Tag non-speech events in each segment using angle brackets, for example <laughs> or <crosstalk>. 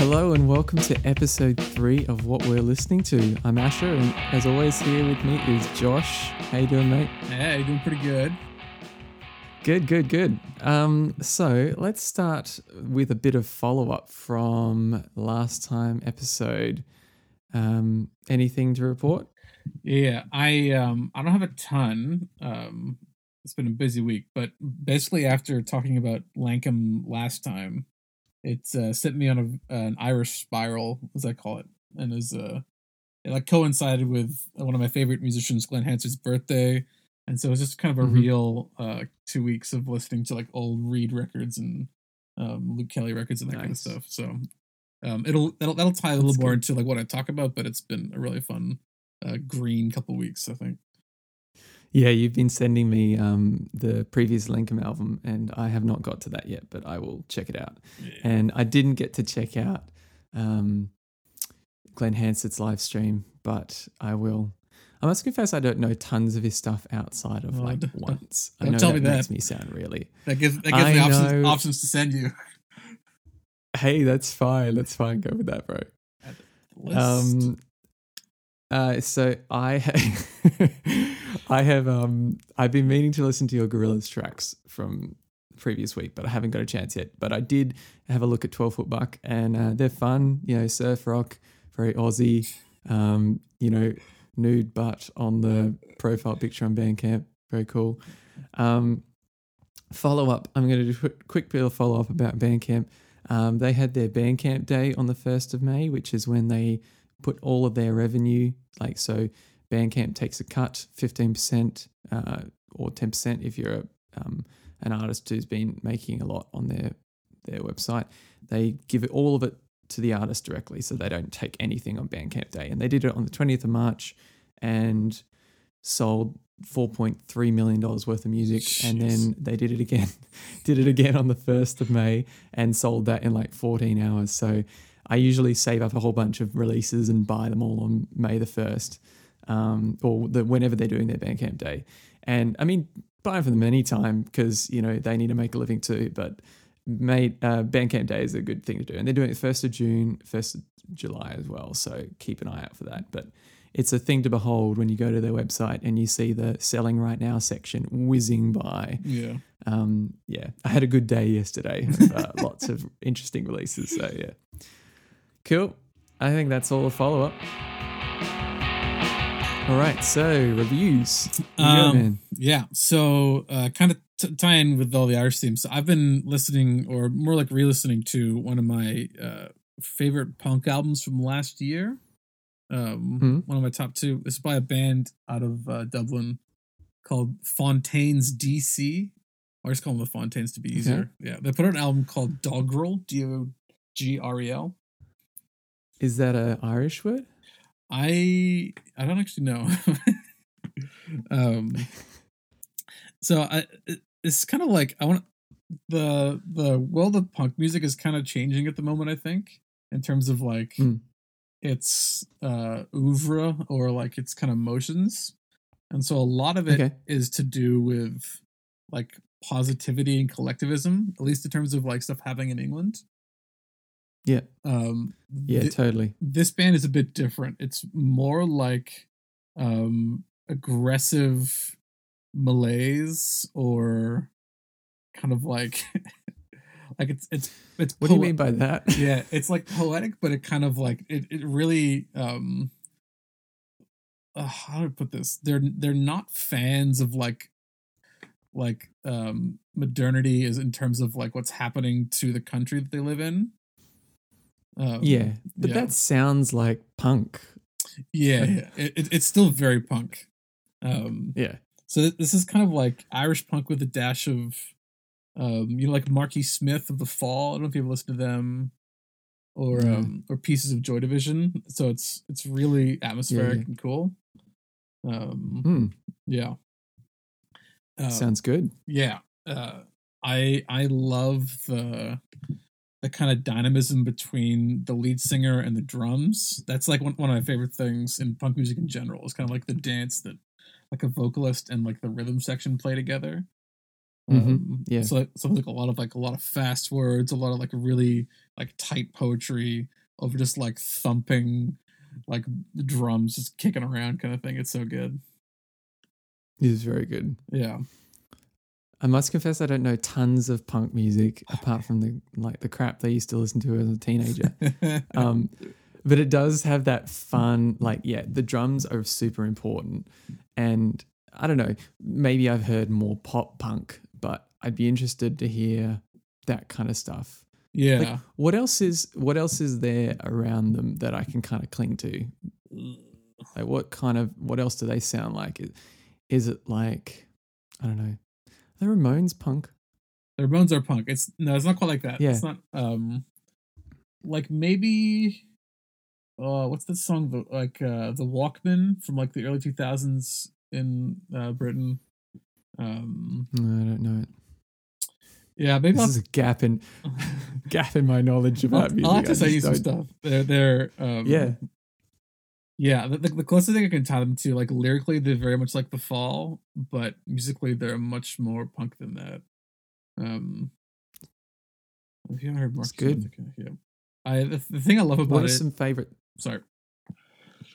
Hello and welcome to episode three of what we're listening to. I'm Asher, and as always, here with me is Josh. How you doing, mate? Hey, doing pretty good. Good, good, good. Um, so let's start with a bit of follow up from last time episode. Um, anything to report? Yeah, I um I don't have a ton. Um, it's been a busy week, but basically after talking about Lankum last time, it's uh, sent me on a, an Irish spiral, as I call it, and is uh, it like coincided with one of my favorite musicians, Glen Hansard's birthday, and so it's just kind of a Mhm. real uh two weeks of listening to like old Reed records and um Luke Kelly records and that kind of stuff. So um it'll that'll that'll tie a little That's more good. into like what I talk about, but it's been a really fun uh green couple weeks, I think. Yeah, you've been sending me um, the previous Lankum album, and I have not got to that yet, but I will check it out. And I didn't get to check out um, Glen Hansard's live stream, but I will. I must confess, I don't know tons of his stuff outside of Oh, like don't- <laughs> once. I don't know tell that me makes me sound really. That gives that gives I me options know. options to send you. Hey, that's fine. That's fine. Go with that, bro. Um, uh, so I, ha- <laughs> <laughs> <laughs> I have um, I've been meaning to listen to your Gorillaz tracks from the previous week, but I haven't got a chance yet. But I did have a look at Twelve Foot Buck, and uh, they're fun. You know, surf rock, very Aussie. Um, you know, nude butt on the profile picture on Bandcamp, very cool. Um, follow up. I'm going to do a quick- bit of follow up about Bandcamp. Um, they had their Bandcamp day on the 1st of May, which is when they put all of their revenue, like so Bandcamp takes a cut, 15% uh, or 10% if you're a, um, an artist who's been making a lot on their, their website. They give it all of it to the artist directly, so they don't take anything on Bandcamp day. And they did it on the 20th of March and sold 4.3 million dollars worth of music and then they did it again <laughs> did it again on the 1st of May and sold that in like 14 hours so I usually save up a whole bunch of releases and buy them all on May the 1st um, or the, whenever they're doing their Bandcamp day and I mean buy from them anytime because you know they need to make a living too but May uh, Bandcamp day is a good thing to do and they're doing it 1st of June 1st of July as well so keep an eye out for that but it's a thing to behold when you go to their website and you see the selling right now section whizzing by. yeah. Um, yeah, I had a good day yesterday. of, Uh, <laughs> lots of interesting releases. So yeah, cool. I think that's all the follow up. All right, so reviews. Here you go, Um. Yeah. So, uh, kind of t- tie in with all the Irish themes. So I've been listening, or more like re-listening to one of my uh, favorite punk albums from last year. Um, Mhm. One of my top two. It's by a band out of uh, Dublin called Fontaines DC. I just call them the Fontaines to be easier. Yeah. They put out an album called Dogrel. D O G R E L. Is that a Irish word? I I don't actually know. <laughs> um, so I it's kind of like I want the the world of punk music is kind of changing at the moment. I think in terms of like Hmm. its uh oeuvre or like its kind of motions, and so a lot of it is Okay. to do with like positivity and collectivism, at least in terms of like stuff happening in England. Yeah. Um, Yeah, thi- totally. this band is a bit different. It's more like um aggressive malaise or kind of like <laughs> like it's it's it's What do you mean by that? <laughs> yeah, it's like poetic, but it kind of like it, it really um uh, how do I put this? They're they're not fans of like like um modernity is in terms of like what's happening to the country that they live in. Um, yeah, but yeah. that sounds like punk. Yeah, yeah. It, it, it's still very punk. Um, Yeah. so th- this is kind of like Irish punk with a dash of, um, you know, like Marky Smith of the Fall. I don't know if you've listened to them, or No. um, or pieces of Joy Division. So it's it's really atmospheric yeah. and cool. Um, Hmm, yeah. Uh, sounds good. yeah uh i i love the the kind of dynamism between the lead singer and the drums that's like one, one of my favorite things in punk music in general is kind of like the dance that like a vocalist and like the rhythm section play together Mhm, Um, yeah. so so like a lot of like a lot of fast words a lot of like really like tight poetry over just like thumping like the drums just kicking around kind of thing. It's so good. It is very good. Yeah. I must confess I don't know tons of punk music apart from the like the crap they used to listen to as a teenager. <laughs> um, but it does have that fun like yeah, the drums are super important and I don't know, maybe I've heard more pop punk, but I'd be interested to hear that kind of stuff. yeah. Like, what else is what else is there around them that I can kind of cling to? Like what kind of what else do they sound like? Is, is it like I don't know. The Ramones punk? Their bones are punk. It's no, it's not quite like that. Yeah. It's not um like maybe uh what's the song the like uh the Walkman from like the early two thousands in uh Britain. Um No, I don't know it. yeah, maybe This I'll, is a gap in <laughs> gap in my knowledge I'll, about music. I'll have to I send you some stuff. They're they're um Yeah. Yeah, the, the, closest thing I can tie them to, like lyrically, they're very much like the Fall, but musically, they're much more punk than that. Um, if you haven't heard Marcus, good. Music, yeah. I the, the thing I love about What are it. some favorite? sorry,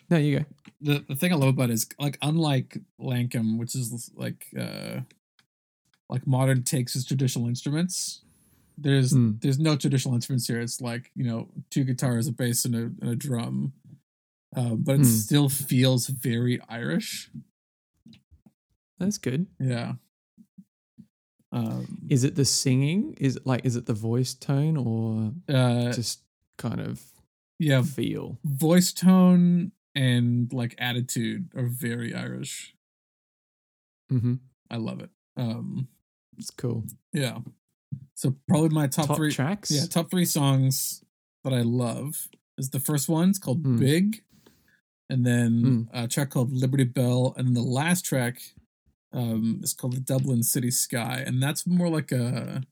No, you go. the the thing I love about it is like unlike Lankum, which is like uh like modern takes his traditional instruments. There's Mm. there's no traditional instruments here. It's like you know two guitars, a bass, and a, and a drum. Uh, but it Mm. still feels very Irish. That's good. Yeah. Um, Is it the singing? Is it like is it the voice tone or uh, just kind of yeah, feel? voice tone and like attitude are very Irish. Mm-hmm. I love it. Um, It's cool. yeah. So probably my top, Top three. tracks. Yeah, top three songs that I love is the first one. It's called Mm. Big, and then Mm. a track called Liberty Bell, and then the last track um, is called the Dublin City Sky, and that's more like a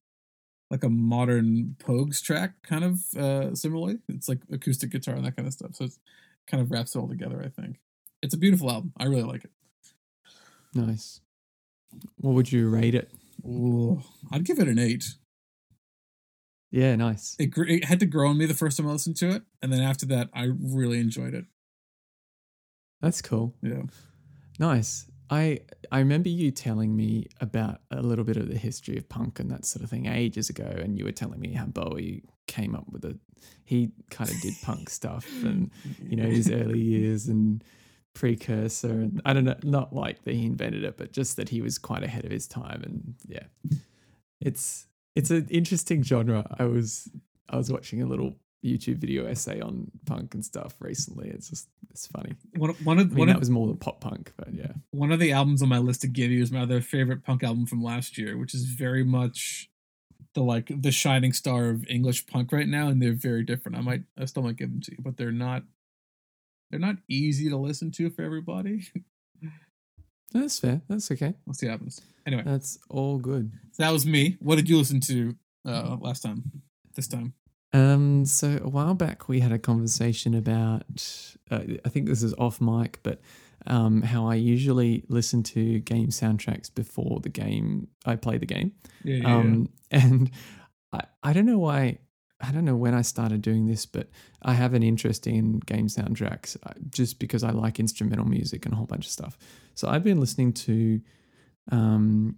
like a modern Pogues track, kind of uh, similarly. It's like acoustic guitar and that kind of stuff. So it kind of wraps it all together. I think it's a beautiful album. I really like it. Nice. What would you rate it? Ooh, I'd give it an eight. Yeah, nice. It, it had to grow on me the first time I listened to it, and then after that, I really enjoyed it. That's cool. Yeah. Nice. I I remember you telling me about a little bit of the history of punk and that sort of thing ages ago, and you were telling me how Bowie came up with it. He kind of did punk <laughs> stuff, and you know his early years and precursor, and I don't know, not like that he invented it, but just that he was quite ahead of his time, and yeah, it's it's an interesting genre. I was I was watching a little YouTube video essay on punk and stuff recently. It's just it's funny. one, one of I mean, one that of, was more than pop punk, but yeah. one of the albums on my list to give you is my other favorite punk album from last year, which is very much the like the shining star of English punk right now, and they're very different. I might I still might give them to you, but they're not they're not easy to listen to for everybody. That's fair. That's okay. we'll see what happens. Anyway, That's all good. so that was me. What did you listen to uh last time? This time? Um, so a while back we had a conversation about. Uh, I think this is off mic, but um, how I usually listen to game soundtracks before the game I play the game. Yeah, yeah, Um, and I I don't know why. I don't know when I started doing this, but I have an interest in game soundtracks uh, just because I like instrumental music and a whole bunch of stuff. So I've been listening to um,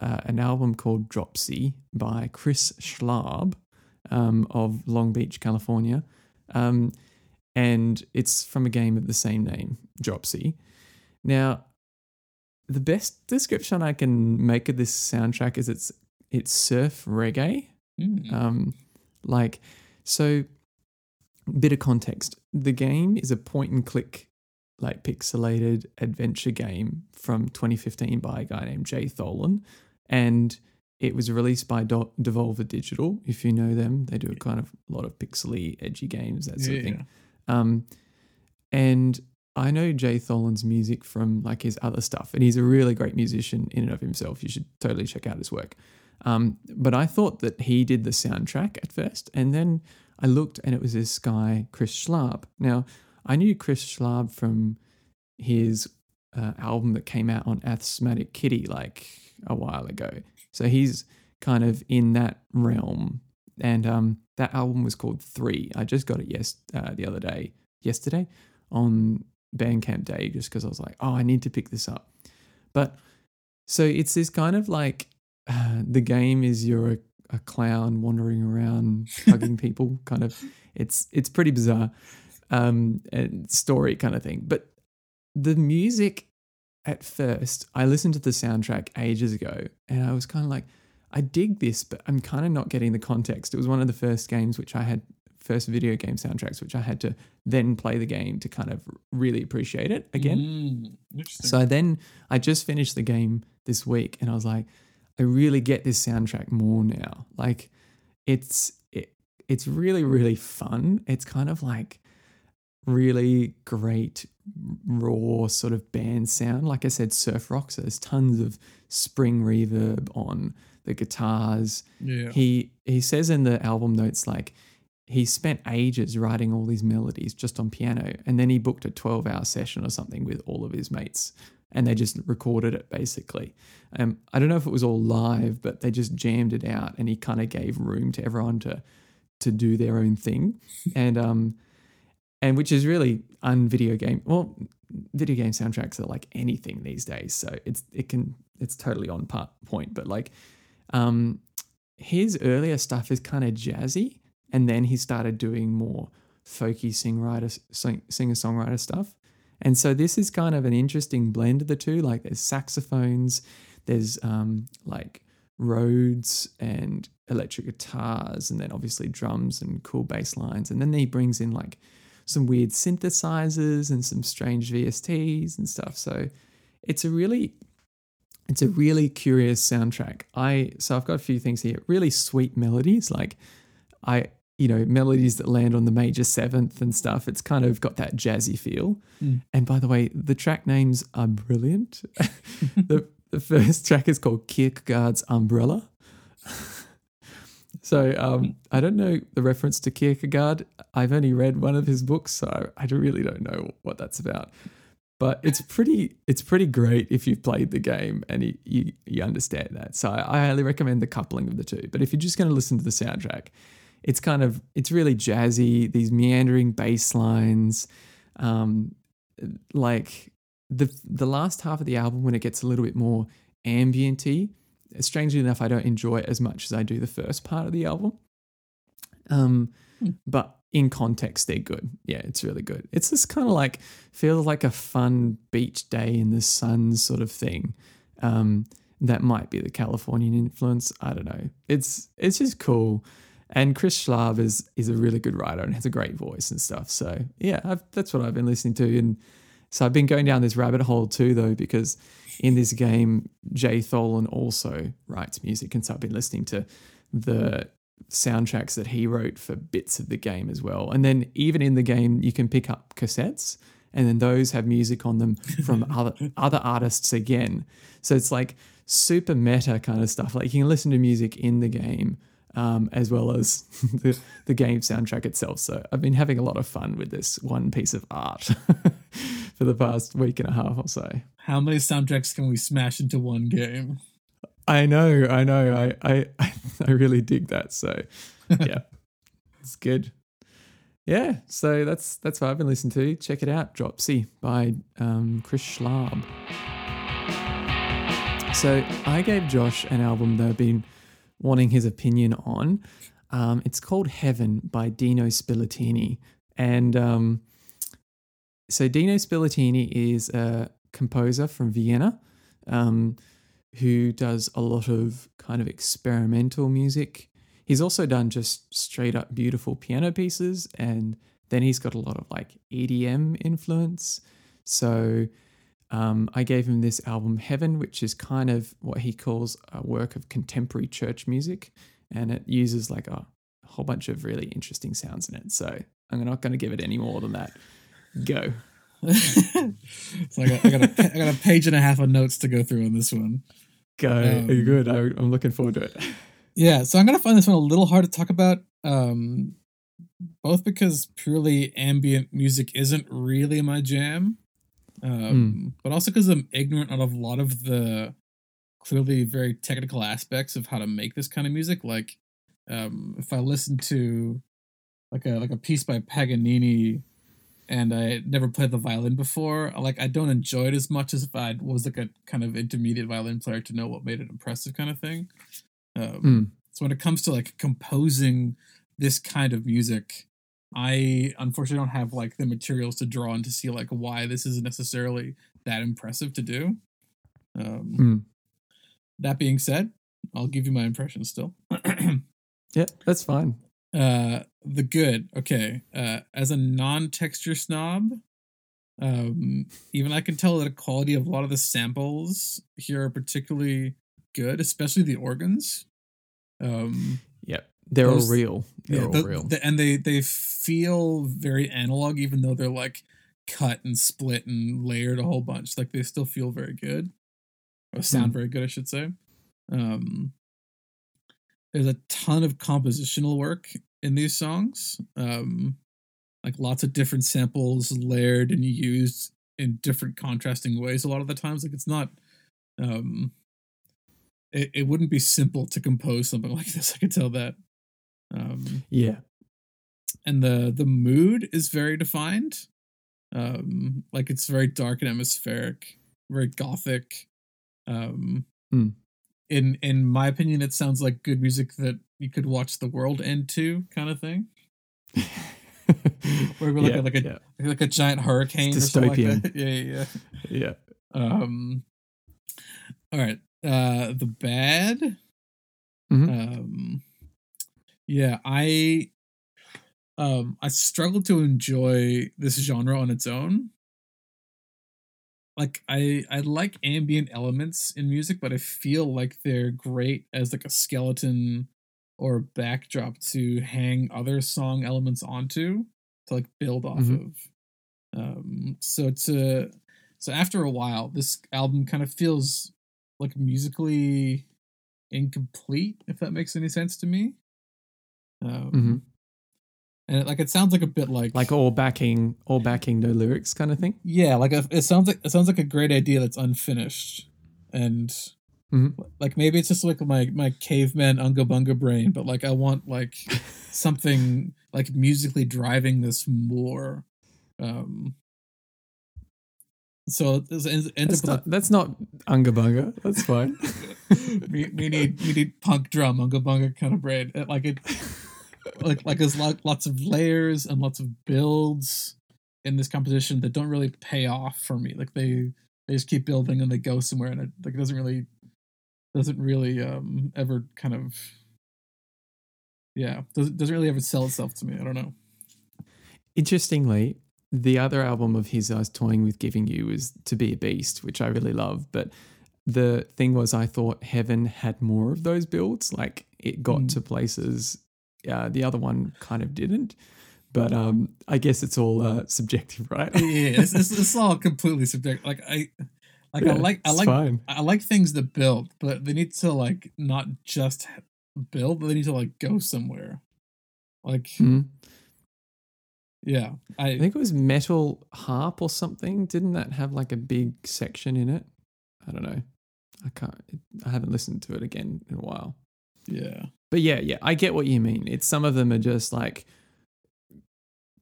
uh, an album called Dropsy by Chris Schlarb um, of Long Beach, California. Um, and it's from a game of the same name, Dropsy. Now, the best description I can make of this soundtrack is it's it's surf reggae. Mm. Um, like, so, bit of context. The game is a point and click, like pixelated adventure game from 2015 by a guy named Jay Tholen. And it was released by Do- Devolver Digital. If you know them, they do a kind of a lot of pixely, edgy games, that sort of thing. Um, and I know Jay Tholen's music from like his other stuff, and he's a really great musician in and of himself. You should totally check out his work. Um, but I thought that he did the soundtrack at first, and then I looked, and it was this guy Chris Schlarb. Now I knew Chris Schlarb from his uh, album that came out on Asthmatic Kitty like a while ago, so he's kind of in that realm and um, that album was called Three. I just got it yes uh, the other day, yesterday, on Bandcamp Day, just because I was like, oh, I need to pick this up. But so it's this kind of like uh, the game is you're a, a clown wandering around <laughs> hugging people, kind of. It's it's pretty bizarre, um, and story kind of thing. But the music at first, I listened to the soundtrack ages ago, and I was kind of like, I dig this, but I'm kind of not getting the context. It was one of the first games which I had first video game soundtracks, which I had to then play the game to kind of really appreciate it again. Mm, so then I just finished the game this week and I was like, I really get this soundtrack more now. Like it's it, it's really really fun. It's kind of like really great raw sort of band sound. Like I said, surf rock. So there's tons of spring reverb on the guitars. Yeah. He he says in the album notes like he spent ages writing all these melodies just on piano and then he booked a 12 hour session or something with all of his mates and they just recorded it basically um, i don't know if it was all live but they just jammed it out and he kind of gave room to everyone to to do their own thing and um and which is really unvideo game well video game soundtracks are like anything these days so it's it can it's totally on part point but like um his earlier stuff is kind of jazzy and then he started doing more folky sing-writer, sing, singer-songwriter stuff. And so this is kind of an interesting blend of the two. Like there's saxophones, there's um, like Rhodes and electric guitars, and then obviously drums and cool bass lines. And then he brings in like some weird synthesizers and some strange VSTs and stuff. So it's a really it's a really curious soundtrack. I so I've got a few things here. Really sweet melodies. Like I you know, melodies that land on the major seventh and stuff. It's kind of got that jazzy feel. Mm. And by the way, the track names are brilliant. <laughs> the, the first track is called Kierkegaard's Umbrella. <laughs> so um, I don't know the reference to Kierkegaard. I've only read one of his books, so I really don't know what that's about. But it's pretty, it's pretty great if you've played the game and you, you, you understand that. So I, highly recommend the coupling of the two. But if you're just going to listen to the soundtrack, it's kind of it's really jazzy these meandering bass lines um, like the the last half of the album when it gets a little bit more ambienty strangely enough i don't enjoy it as much as i do the first part of the album. Um, Hmm. but in context they're good. Yeah it's really good. It's just kind of like feels like a fun beach day in the sun sort of thing. Um, that might be the californian influence. I don't know. It's it's just cool. And Chris Schlarb is is a really good writer and has a great voice and stuff. So yeah, I've, that's what I've been listening to. And so I've been going down this rabbit hole too, though, because in this game, Jay Tholen also writes music, and so I've been listening to the soundtracks that he wrote for bits of the game as well. And then even in the game, you can pick up cassettes, and then those have music on them from <laughs> other other artists again. So it's like super meta kind of stuff. Like you can listen to music in the game um, as well as <laughs> the, the game soundtrack itself. So I've been having a lot of fun with this one piece of art <laughs> for the past week and a half or so. How many soundtracks can we smash into one game? I know, I know, I, I, <laughs> I really dig that. So, <laughs> yeah, it's good. Yeah, so that's that's what I've been listening to. Check it out, Dropsy by um, Chris Schlarb. So I gave Josh an album that I've been wanting his opinion on. Um, it's called Heaven by Dino Spiluttini. And um, so Dino Spiluttini is a composer from Vienna um, who does a lot of kind of experimental music. He's also done just straight up beautiful piano pieces, and then he's got a lot of like EDM influence. So um, I gave him this album, Heaven, which is kind of what he calls a work of contemporary church music. And it uses like a whole bunch of really interesting sounds in it. So I'm not going to give it any more than that. Go. <laughs> so I got, I, got a, I got a page and a half of notes to go through on this one. Go. Um, Are you good? I, I'm looking forward to it. <laughs> Yeah. So I'm going to find this one a little hard to talk about. Um, both because purely ambient music isn't really my jam um, mm. but also because I'm ignorant of a lot of the clearly very technical aspects of how to make this kind of music. Like, um, if I listen to like a like a piece by Paganini and I never played the violin before, like I don't enjoy it as much as if I was like a kind of intermediate violin player to know what made it impressive kind of thing. Um, Mm. So when it comes to like composing this kind of music, I unfortunately don't have like the materials to draw on to see like why this is necessarily that impressive to do. Um, Mm. That being said, I'll give you my impression still. <clears throat> Yeah, that's fine. Uh the good okay uh as a non-texture snob um even i can tell that the quality of a lot of the samples here are particularly good especially the organs um Yep. They're Those- all real. They're yeah, all the- real. the- and they they feel very analog even though they're like cut and split and layered a whole bunch like they still feel very good or sound Hmm. very good i should say um there's a ton of compositional work in these songs. Um like lots of different samples layered and used in different contrasting ways a lot of the times. Like it's not um it, it wouldn't be simple to compose something like this <laughs> i could tell that. Um yeah. and the the mood is very defined. Um like it's very dark and atmospheric very gothic. Um Hmm. In in my opinion it sounds like good music that you could watch the world end to kind of thing <laughs> like a- yeah, like a- yeah, like a giant hurricane or something like Dystopian. that. <laughs> yeah yeah yeah. yeah um all right uh the bad Mhm. um yeah i um i struggle to enjoy this genre on its own like i i like ambient elements in music but i feel like they're great as like a skeleton or backdrop to hang other song elements onto to like build off Mhm. of um so to so after a while this album kind of feels like musically incomplete if that makes any sense to me um Mhm. And it, like it sounds like a bit like Like all backing, all backing, no lyrics kind of thing. yeah like a, it sounds like it sounds like a great idea that's unfinished and Mhm. like maybe it's just like my my caveman unga bunga brain but like i want like <laughs> something like musically driving this more um so this ends, ends That's not, that's not unga bunga. That's fine. <laughs> we, we need we need punk drum unga bunga kind of brain like it <laughs> like like there's lot, lots of layers and lots of builds in this composition that don't really pay off for me like they they just keep building and they go somewhere and it like it doesn't really doesn't really um ever kind of yeah doesn't doesn't really ever sell itself to me i don't know Interestingly, the other album of his I was toying with giving you was To Be a Beast, which I really love. But the thing was, I thought Heaven had more of those builds. Like it got Mm. to places uh, the other one kind of didn't. But um, I guess it's all uh, subjective, right? yeah, <laughs> yeah it's, it's, it's all completely subjective like i like i like i like fine. I like things that build, but they need to like not just build, but they need to like go somewhere. Like Mhm. yeah, I I think it was Metal Harp or something. Didn't that have like a big section in it? I don't know. I can't. I haven't listened to it again in a while. yeah. But yeah, yeah, I get what you mean. It's some of them are just like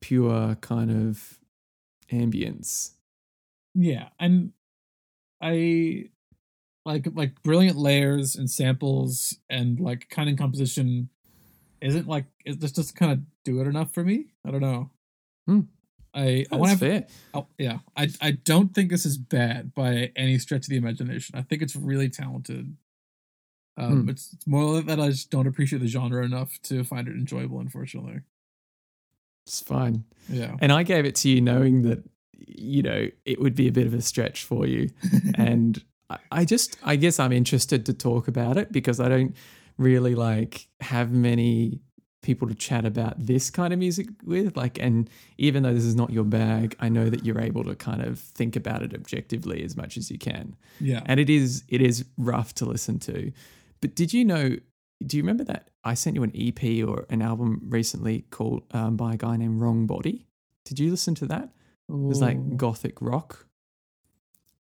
pure kind of ambience. Yeah, and I like like brilliant layers and samples and like kind of composition isn't like it just doesn't kind of do it enough for me. I don't know. Hmm. I I want to fair. Oh, yeah, I I don't think this is bad by any stretch of the imagination. I think it's really talented. Um, Hmm. it's, more that I just don't appreciate the genre enough to find it enjoyable. Unfortunately, It's fine. yeah. And I gave it to you knowing that you know it would be a bit of a stretch for you. <laughs> and I- I just I guess I'm interested to talk about it because I don't really like have many people to chat about this kind of music with like and even though this is not your bag I know that you're able to kind of think about it objectively as much as you can yeah, and it is it is rough to listen to but did you know do you remember that I sent you an EP or an album recently called um, by a guy named Wrong Body did you listen to that it was like gothic rock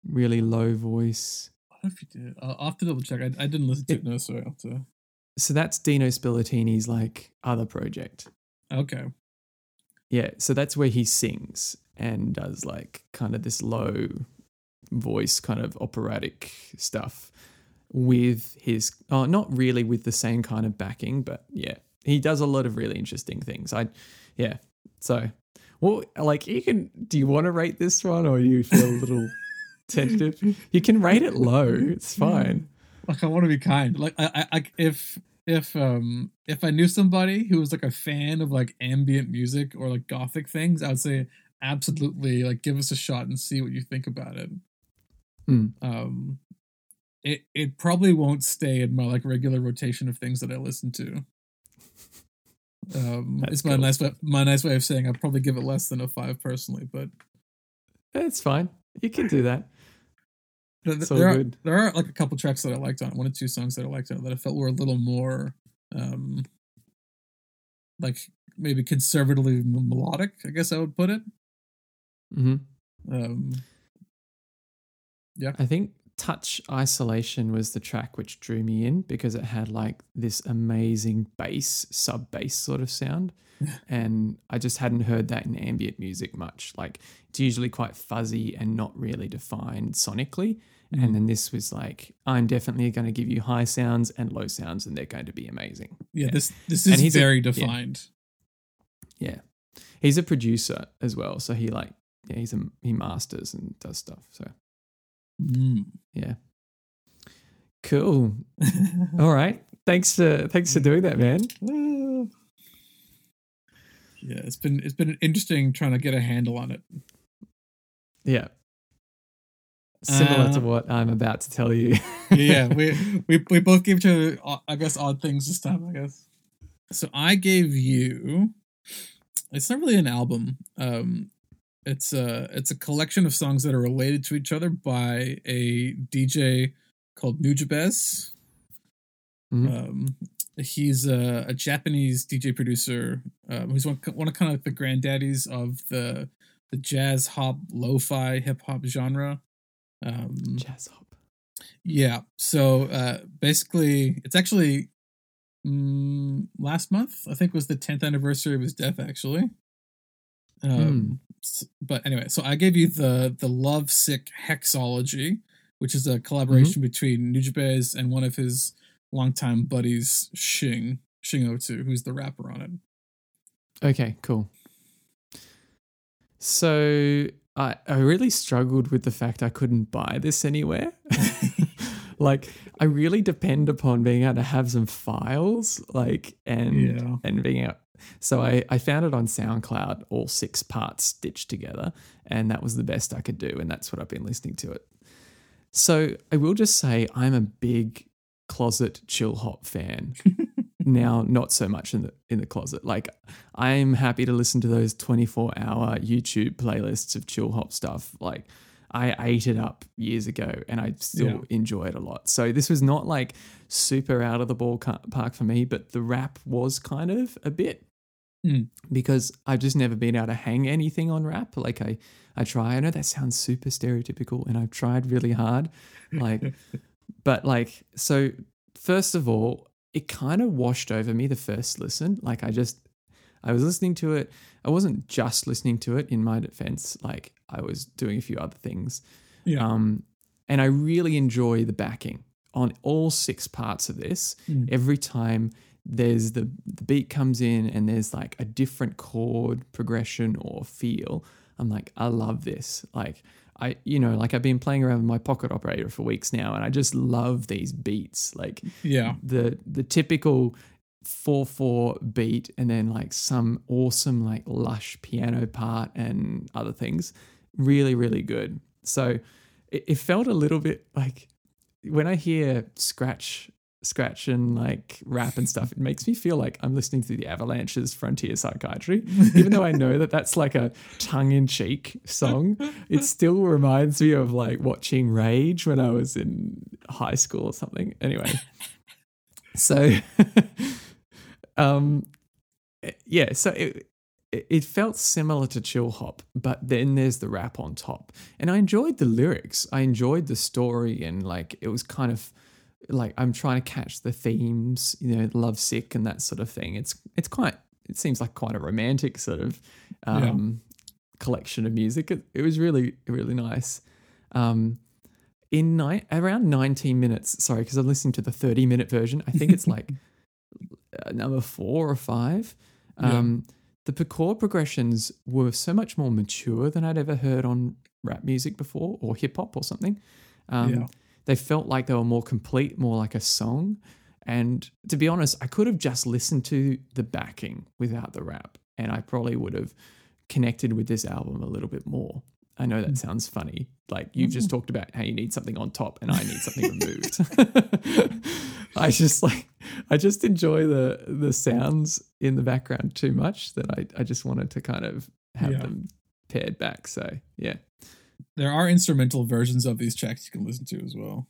really low voice what if you did? I'll, have to double check. I, I didn't listen to it. No, sorry. To. so that's Dino Spiluttini's like other project. Okay. Yeah, so that's where he sings and does like kind of this low voice kind of operatic stuff with his oh not really with the same kind of backing, but yeah. He does a lot of really interesting things. I yeah. So well like you can do you want to rate this one or you feel a little <laughs> tentative? You can rate it low. It's fine. Like I want to be kind. Like I, I, I if if um if I knew somebody who was like a fan of like ambient music or like gothic things, I would say absolutely like give us a shot and see what you think about it. Mm. Um it it probably won't stay in my like regular rotation of things that I listen to. <laughs> Um That's it's my cool. nice way my nice way of saying I'd probably give it less than a five personally, but It's fine. You can do that. Th- th- It's all there, are, good. there are like a couple tracks that I liked on it, one or two songs that I liked on it that I felt were a little more um like maybe conservatively m- melodic, I guess I would put it. hmm Um Yeah. I think Touch Isolation was the track which drew me in because it had like this amazing bass, sub bass sort of sound. <laughs> and I just hadn't heard that in ambient music much. Like it's usually quite fuzzy and not really defined sonically. Mm. And then this was like, I'm definitely going to give you high sounds and low sounds, and they're going to be amazing. yeah, Yeah. this this And is he's a- very yeah. defined. Yeah. He's a producer as well. So he like, yeah, he's a, he masters and does stuff. So Mm. yeah. Cool. <laughs> All right. Thanks for thanks for doing that, man. Yeah, it's been it's been interesting trying to get a handle on it. Yeah. Similar Uh, to what I'm about to tell you. <laughs> yeah, we, <laughs> we we both gave each other, uh, I guess, odd things this time. I guess. So I gave you. It's not really an album. Um, it's a it's a collection of songs that are related to each other by a DJ called Nujabes. Mhm. Um, he's a, a Japanese DJ producer. Um, who's one one of kind of like the granddaddies of the the jazz hop lo-fi hip hop genre. Um, Jazz hop. yeah. So uh, basically, it's actually mm, last month. I think was the 10th anniversary of his death. Actually. Um, s- But anyway, so I gave you the the Love Sick Hexalogy, which is a collaboration mm-hmm. between Nujabes and one of his longtime buddies, Shing Shing02, who's the rapper on it. Okay, cool. So I I really struggled with the fact I couldn't buy this anywhere. <laughs> <laughs> like I really depend upon being able to have some files, like and Yeah. and being out. So I I found it on SoundCloud, all six parts stitched together, and that was the best I could do, and that's what I've been listening to it. So I will just say I'm a big closet chill hop fan. <laughs> now not so much in the in the closet. Like I'm happy to listen to those 24 hour YouTube playlists of chill hop stuff. Like I ate it up years ago and I still Yeah. enjoy it a lot. So this was not like super out of the ballpark for me, but the rap was kind of a bit Hmm. because I've just never been able to hang anything on rap. Like I, I try. I know that sounds super stereotypical, and I've tried really hard. Like, <laughs> but like, so first of all, it kind of washed over me the first listen. Like I just, I was listening to it. I wasn't just listening to it. In my defense, like I was doing a few other things. Yeah. Um, and I really enjoy the backing on all six parts of this. Mm. Every time there's the, the beat comes in and there's like a different chord progression or feel, I'm like, I love this. Like, I, you know, like I've been playing around with my pocket operator for weeks now, and I just love these beats. Like Yeah. the the typical four four beat, and then like some awesome like lush piano part and other things. Really, really good. So it, it felt a little bit like when I hear scratch scratch and like rap and stuff it makes me feel like i'm listening to the avalanches Frontier Psychiatrist. <laughs> Even though i know that that's like a tongue-in-cheek song it still reminds me of like watching rage when i was in high school or something. Anyway. So <laughs> um yeah so it it felt similar to chill hop but then there's the rap on top. And i enjoyed the lyrics. I enjoyed the story and like it was kind of like I'm trying to catch the themes, you know, love sick and that sort of thing. It's it's quite it seems like quite a romantic sort of um, collection of music. It, it was really really nice. Um, in ni- around 19 minutes, sorry, because I'm listening to the 30 minute version. I think it's like <laughs> uh, number four or five. Yeah. Um, The chord progressions were so much more mature than I'd ever heard on rap music before or hip hop or something. Um, Yeah. They felt like they were more complete, more like a song. And to be honest, I could have just listened to the backing without the rap, and I probably would have connected with this album a little bit more. I know that hmm. sounds funny. Like you've just hmm. talked about how you need something on top and I need something removed. <laughs> <laughs> I just like I just enjoy the the sounds in the background too much that I, I just wanted to kind of have Yeah. them paired back. So yeah. There are instrumental versions of these tracks you can listen to as well.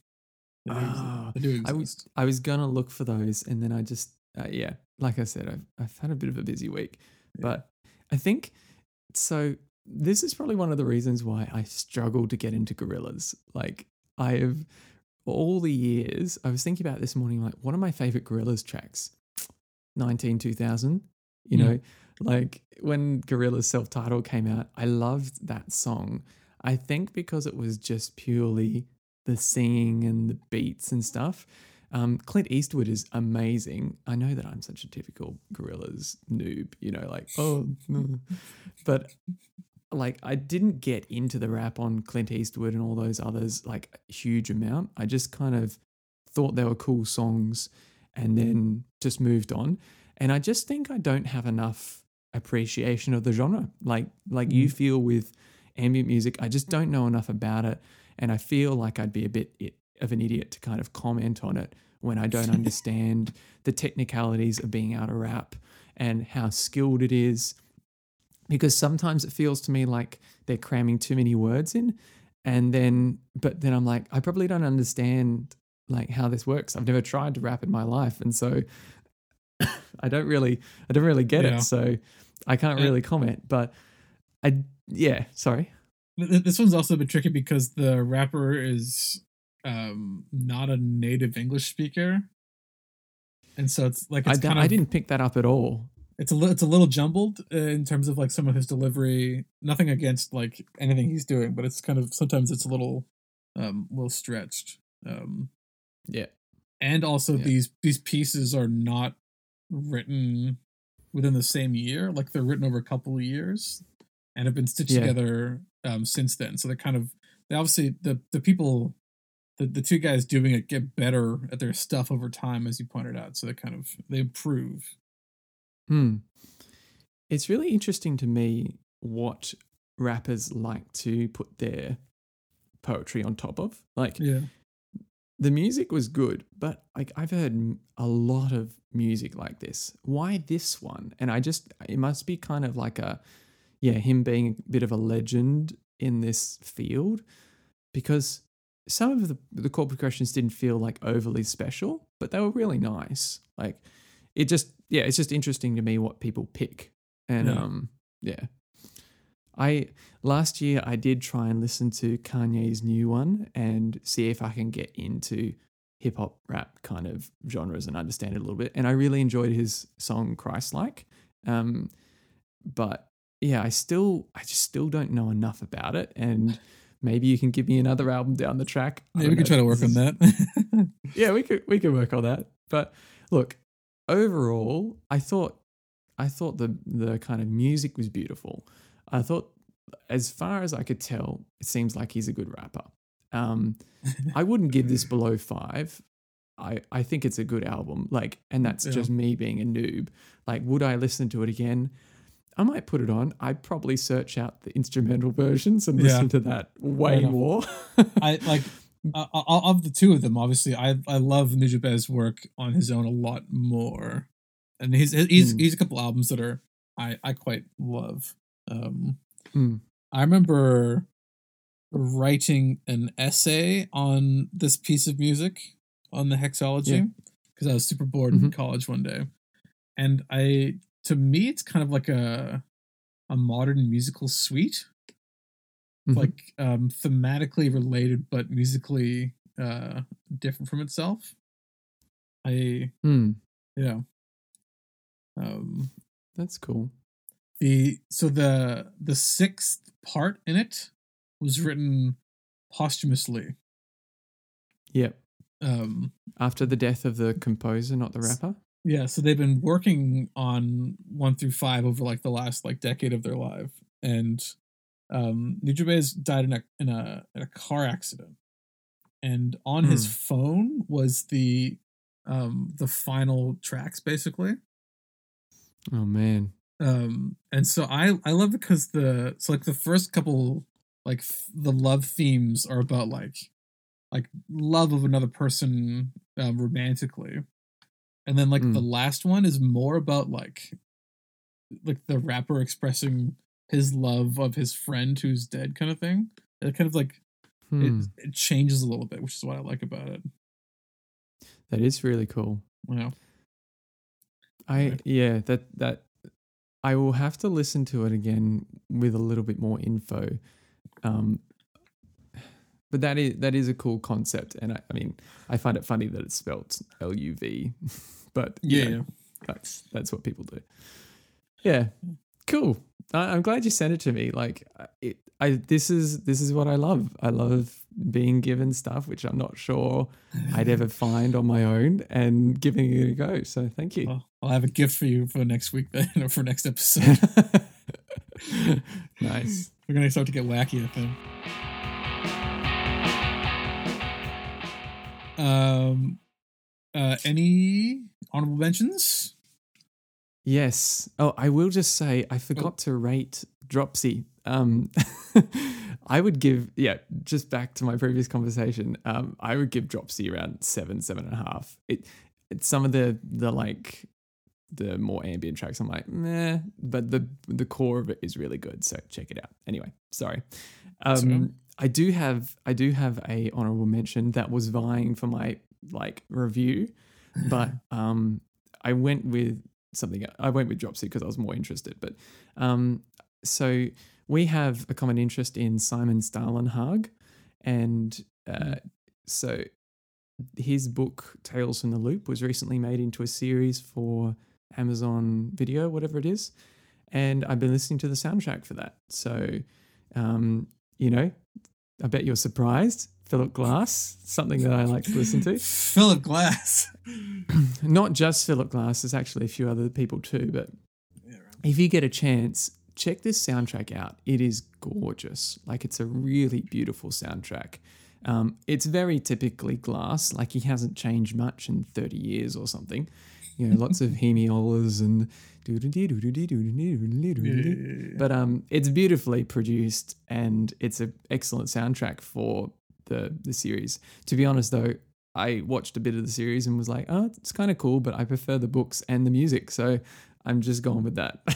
They do, Ah, do I was exist. I was gonna look for those and then I just uh, yeah, like I said, I've I've had a bit of a busy week. Yeah. But I think so. This is probably one of the reasons why I struggle to get into Gorillaz. Like I have all the years, I was thinking about this morning, like, what are my favorite Gorillaz tracks? 19, 2000, you Hmm. know, like when Gorillaz self titled came out, I loved that song. I think because it was just purely the singing and the beats and stuff. Um, Clint Eastwood is amazing. I know that I'm such a typical Gorillaz noob, you know, like, oh, no. <laughs> but like I didn't get into the rap on Clint Eastwood and all those others like a huge amount. I just kind of thought they were cool songs and then just moved on. And I just think I don't have enough appreciation of the genre. Like like you feel with ambient music, I just don't know enough about it and I feel like I'd be a bit of an idiot to kind of comment on it when I don't <laughs> understand the technicalities of being able to rap and how skilled it is. Because sometimes it feels to me like they're cramming too many words in and then but then i'm like i probably don't understand like how this works. I've never tried to rap in my life and so <coughs> i don't really i don't really get Yeah. it so i can't really comment but i yeah sorry Th- th- This one's also a bit tricky because the rapper is um not a native English speaker. And so it's like I, it's d- kind I of didn't pick that up at all it's a li- it's a little jumbled in terms of like some of his delivery. Nothing against like anything he's doing, but it's kind of sometimes it's a little um little stretched. Um yeah and also Yeah. these these pieces are not written within the same year like they're written over a couple of years and have been stitched Yeah. together um since then so they're kind of they obviously the the people the, the two guys doing it get better at their stuff over time as you pointed out so they kind of they improve Hmm. It's really interesting to me what rappers like to put their poetry on top of. Like yeah the music was good, but like I've heard a lot of music like this. Why this one? And I just it must be kind of like a yeah, him being a bit of a legend in this field because some of the the chord progressions didn't feel like overly special, but they were really nice. Like it just yeah, it's just interesting to me what people pick. And Yeah. um yeah. I last year I did try and listen to Kanye's new one and see if I can get into hip hop rap kind of genres and understand it a little bit. And I really enjoyed his song Christ Like. Um, but yeah, I still I just still don't know enough about it. And maybe you can give me another album down the track. Yeah, we can know try to work on that <laughs> yeah, we could we could work on that. But look, overall, I thought I thought the the kind of music was beautiful. I thought, as far as I could tell, it seems like he's a good rapper. Um, <laughs> I wouldn't give this below five. I I think it's a good album. Like, and that's Yeah. just me being a noob. Like, would I listen to it again? I might put it on. I'd probably search out the instrumental versions and Yeah. listen to that way more. I like <laughs> uh, of the two of them. Obviously, I I love Nujabes's work on his own a lot more, and he's he's Hmm. he's a couple albums that are I I quite love. Um, Hmm. I remember writing an essay on this piece of music on the hexalogy because I was super bored in Mhm. college one day, and I to me it's kind of like a a modern musical suite Mhm. like um thematically related but musically uh different from itself I Hmm. yeah. Um That's cool. the so the the sixth part in it was written posthumously. Yep. Um After the death of the composer, not the rapper. Yeah, so they've been working on one through five over like the last like decade of their life. And um Nujabes died in a in a in a car accident. And on his Hmm. phone was the um the final tracks basically. Oh man. um and so i i love it because the so like the first couple like f- the love themes are about like like love of another person um romantically and then like the Mm. last one is more about like like the rapper expressing his love of his friend who's dead kind of thing it kind of like Hmm. it, it changes a little bit which is what i like about it That is really cool. know I Right. yeah, that that I will have to listen to it again with a little bit more info. Um but that is that is a cool concept and I, I mean I find it funny that it's spelt L U V <laughs> but yeah, know, that's that's what people do. Yeah. Cool. I, I'm glad you sent it to me. Like I- it I this is this is what I love. I love being given stuff which I'm not sure I'd ever <laughs> find on my own and giving it a go. So thank you. well, i'll have a gift for you for next week then or <laughs> for next episode nice. We're gonna start to get wacky, I think. Um, uh, any honorable mentions? Yes. Oh, I will just say I forgot to rate Dropsy. Um, <laughs> I would give yeah. Just back to my previous conversation. Um, I would give Dropsy around seven, seven and a half. It, it's some of the the like the more ambient tracks. I'm like meh, but the the core of it is really good. So check it out. Anyway, sorry. Um, I do have I do have a honorable mention that was vying for my like review, <laughs> but um, I went with something. I went with Dropsy because I was more interested. But um, so we have a common interest in Simon Stalenhag, and uh, so his book Tales from the Loop was recently made into a series for Amazon Video, whatever it is, and I've been listening to the soundtrack for that. So, um, you know, I bet you're surprised. Philip Glass, something that I like to listen to. <laughs> Philip Glass. <clears throat> Not just Philip Glass, there's actually a few other people too. But Yeah, right. if you get a chance, check this soundtrack out. It is gorgeous. Like it's a really beautiful soundtrack. Um, it's very typically Glass. Like he hasn't changed much in 30 years or something. You know, lots of hemiolas and Yeah. but um, it's beautifully produced and it's an excellent soundtrack for the the series. To be honest, though, I watched a bit of the series and was like, oh, it's kind of cool, but I prefer the books and the music, so I'm just going with that. <laughs>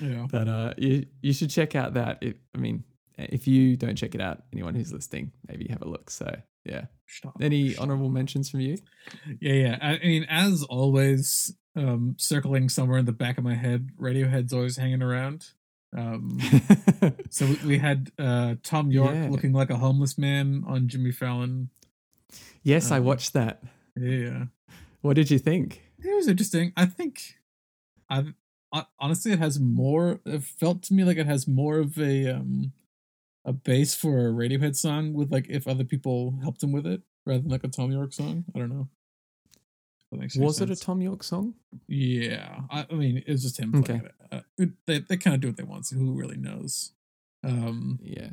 Yeah. but uh, you you should check out that. If, I mean, if you don't check it out, anyone who's listening, maybe have a look. So yeah. Stop. Any honorable mentions from you? Yeah, yeah. I, I mean, as always, um, circling somewhere in the back of my head, Radiohead's always hanging around. Um, <laughs> so we, we had uh, Thom Yorke Yeah. looking like a homeless man on Jimmy Fallon. yes, I Um, watched that. Yeah, What did you think? it was interesting. I think, I honestly, it has more. It felt to me like it has more of a um, a base for a Radiohead song with like if other people helped him with it rather than like a Thom Yorke song. I don't know. If that makes any Was it a. Thom Yorke song? Yeah, I, I mean, it's just him. Playing Okay. it. Uh, they they kind of do what they want. So who really knows? Um, Yeah.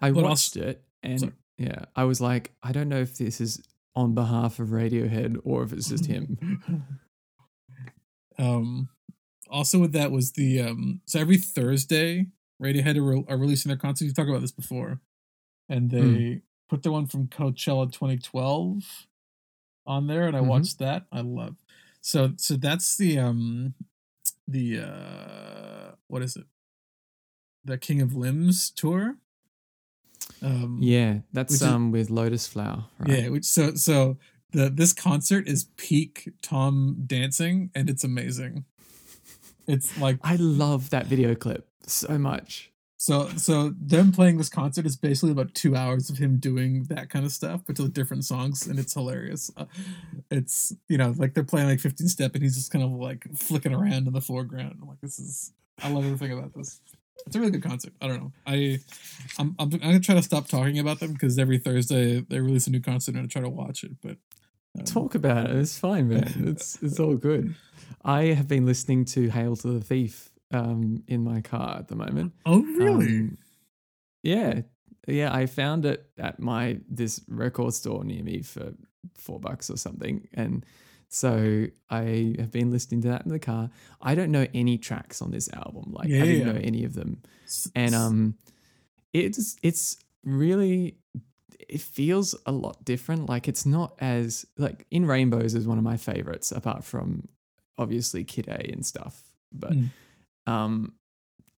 I watched it and Sorry. yeah, I was like, I don't know if this is on behalf of Radiohead or if it's just him. <laughs> um, also with that was the um. So every Thursday, Radiohead are, re- are releasing their concerts. You talked about this before, and they Hmm. put the one from Coachella 2012 on there, and I Mhm. watched that. I love. So so that's the um the uh what is it? The King of Limbs tour. Um, Yeah, that's is- um with Lotus Flower, right? Yeah, which so so the this concert is peak Thom dancing and it's amazing. It's like I love that video clip so much. So so them playing this concert is basically about two hours of him doing that kind of stuff, but to different songs, and it's hilarious. Uh, it's you know like they're playing like 15 step, and he's just kind of like flicking around in the foreground. I'm like, this is I love everything about this. It's a really good concert. I don't know. I I'm I'm, I'm gonna try to stop talking about them because every Thursday they release a new concert and I try to watch it. But talk about it. It's fine, man. <laughs> It's it's all good. I have been listening to Hail to the Thief um, in my car at the moment. Oh, really? Um, yeah, yeah. I found it at my this record store near me for four bucks or something, and so I have been listening to that in the car. I don't know any tracks on this album. Like yeah, I didn't yeah. know any of them, and um, it's it's really it feels a lot different. Like it's not as like in Rainbows is one of my favorites, apart from obviously Kid A and stuff. But mm um,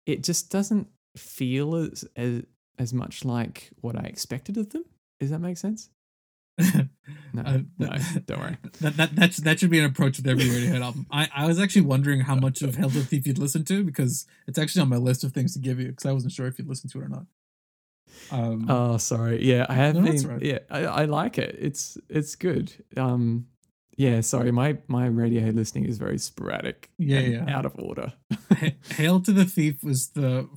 it just doesn't feel as, as as much like what I expected of them. Does that make sense? <laughs> no, uh, no, <laughs> don't worry. <laughs> That, that that that should be an approach with every Radiohead album. I, I was actually wondering how much of to the Thief you'd listen to because it's actually on my list of things to give you because I wasn't sure if you'd listen to it or not. Um, oh, sorry. Yeah, I have no, been. Right. Yeah, I, I like it. It's it's good. Um, yeah, sorry, my my Radiohead listening is very sporadic. Yeah, yeah. out of order. Hail to the Thief was the.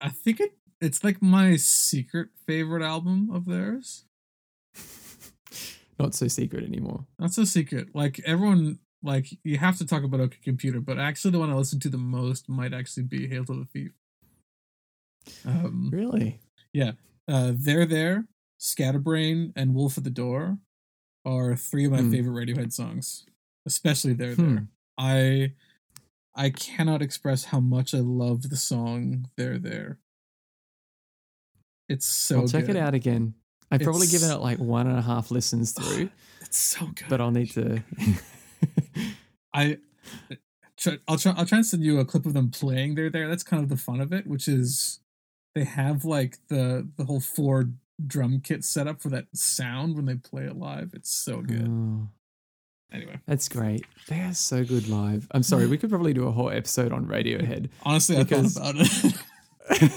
I think it it's like my secret favorite album of theirs. Not so secret anymore. Not so secret. Like everyone, like you have to talk about OK Computer, but actually the one I listen to the most might actually be Hail to the Thief. Um, really? Yeah. Uh, They're There, Scatterbrain, and Wolf at the Door are three of my hmm. favorite Radiohead songs, especially "There hmm. There." I I cannot express how much I love the song "There There." It's so. I'll check good. it out again. I've it's, probably given it like one and a half listens <sighs> through. it's so good. But I'll need to. <laughs> I. I'll try. I'll try and send you a clip of them playing "There There." That's kind of the fun of it, which is they have like the the whole four drum kit set up for that sound when they play it live. It's so good. Oh, anyway, that's great. They are so good live. I'm sorry, we could probably do a whole episode on Radiohead. Honestly, because, I thought about it.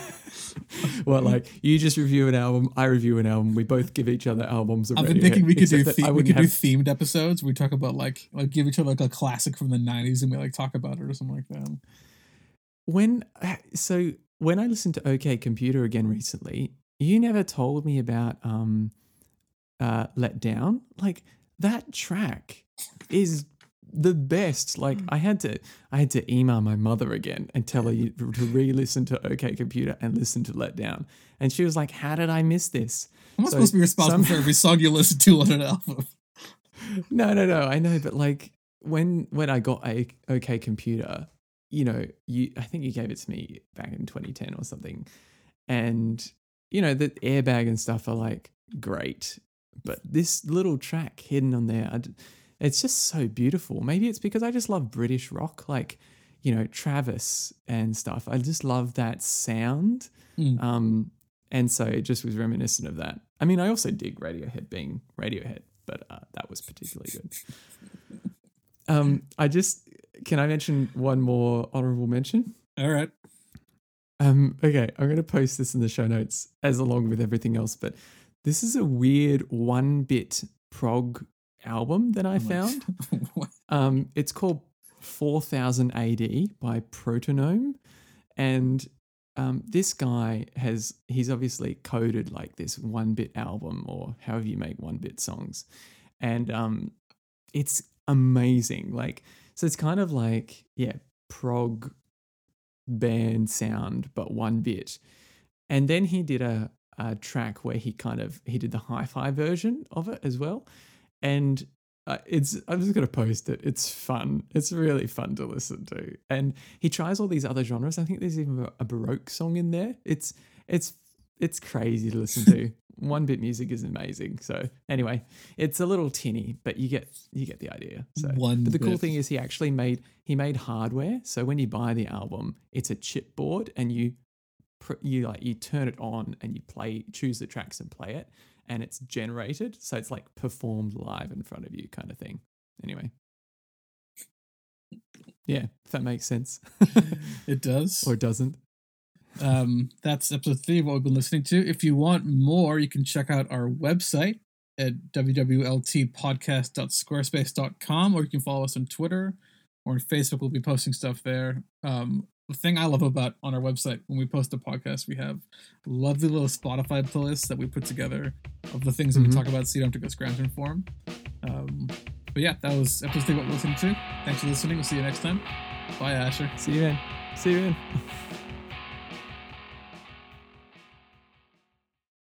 <laughs> well, like you just review an album, I review an album. We both give each other albums. I've been thinking we could do the- we could have- do themed episodes. We talk about like like give each other like a classic from the '90s, and we like talk about it or something like that. When uh, so when I listened to OK Computer again recently, you never told me about um uh let down. Like that track is the best. Like i had to i had to email my mother again and tell her <laughs> to re-listen to ok computer and listen to let down. And she was like how did i miss this? I'm not so supposed to be responsible some, for every song you listen to on an album. <laughs> No no no i know but like when when i got a ok computer you know you i think you gave it to me back in 2010 or something and you know, the airbag and stuff are like great, but this little track hidden on there, it's just so beautiful. Maybe it's because I just love British rock, like, you know, Travis and stuff. I just love that sound. Mm. Um, and so it just was reminiscent of that. I mean, I also dig Radiohead being Radiohead, but uh, that was particularly good. <laughs> Um, I just can I mention one more honorable mention? All right. Um, okay, I'm going to post this in the show notes as along with everything else, but this is a weird one bit prog album that I oh found. <laughs> um, it's called 4000 AD by Protonome. And um, this guy has, he's obviously coded like this one bit album or however you make one bit songs. And um, it's amazing. Like, so it's kind of like, yeah, prog band sound, but one bit. And then he did a, a track where he kind of he did the hi-fi version of it as well, and uh, it's I'm just gonna post it. It's fun. It's really fun to listen to, and he tries all these other genres. I think there's even a baroque song in there. It's it's it's crazy to listen <laughs> to. One bit music is amazing. So anyway, it's a little tinny, but you get you get the idea. So One but the bit. cool thing is he actually made he made hardware. So when you buy the album, it's a chipboard, and you you like you turn it on and you play choose the tracks and play it, and it's generated. So it's like performed live in front of you, kind of thing. Anyway, Yeah, if that makes sense. <laughs> it does. or it doesn't. Um, that's episode three of what we've been listening to. If you want more, you can check out our website at wwltpodcast.squarespace.com or you can follow us on Twitter or on Facebook. We'll be posting stuff there. Um, the thing I love about on our website when we post a podcast, we have lovely little Spotify playlists that we put together of the things that Mhm. we talk about so you don't have to go scrounging for them. Um, but yeah, that was episode three of what we're listening to. Thanks for listening. We'll see you next time. Bye, Asher. See you, man. See you, man. <laughs>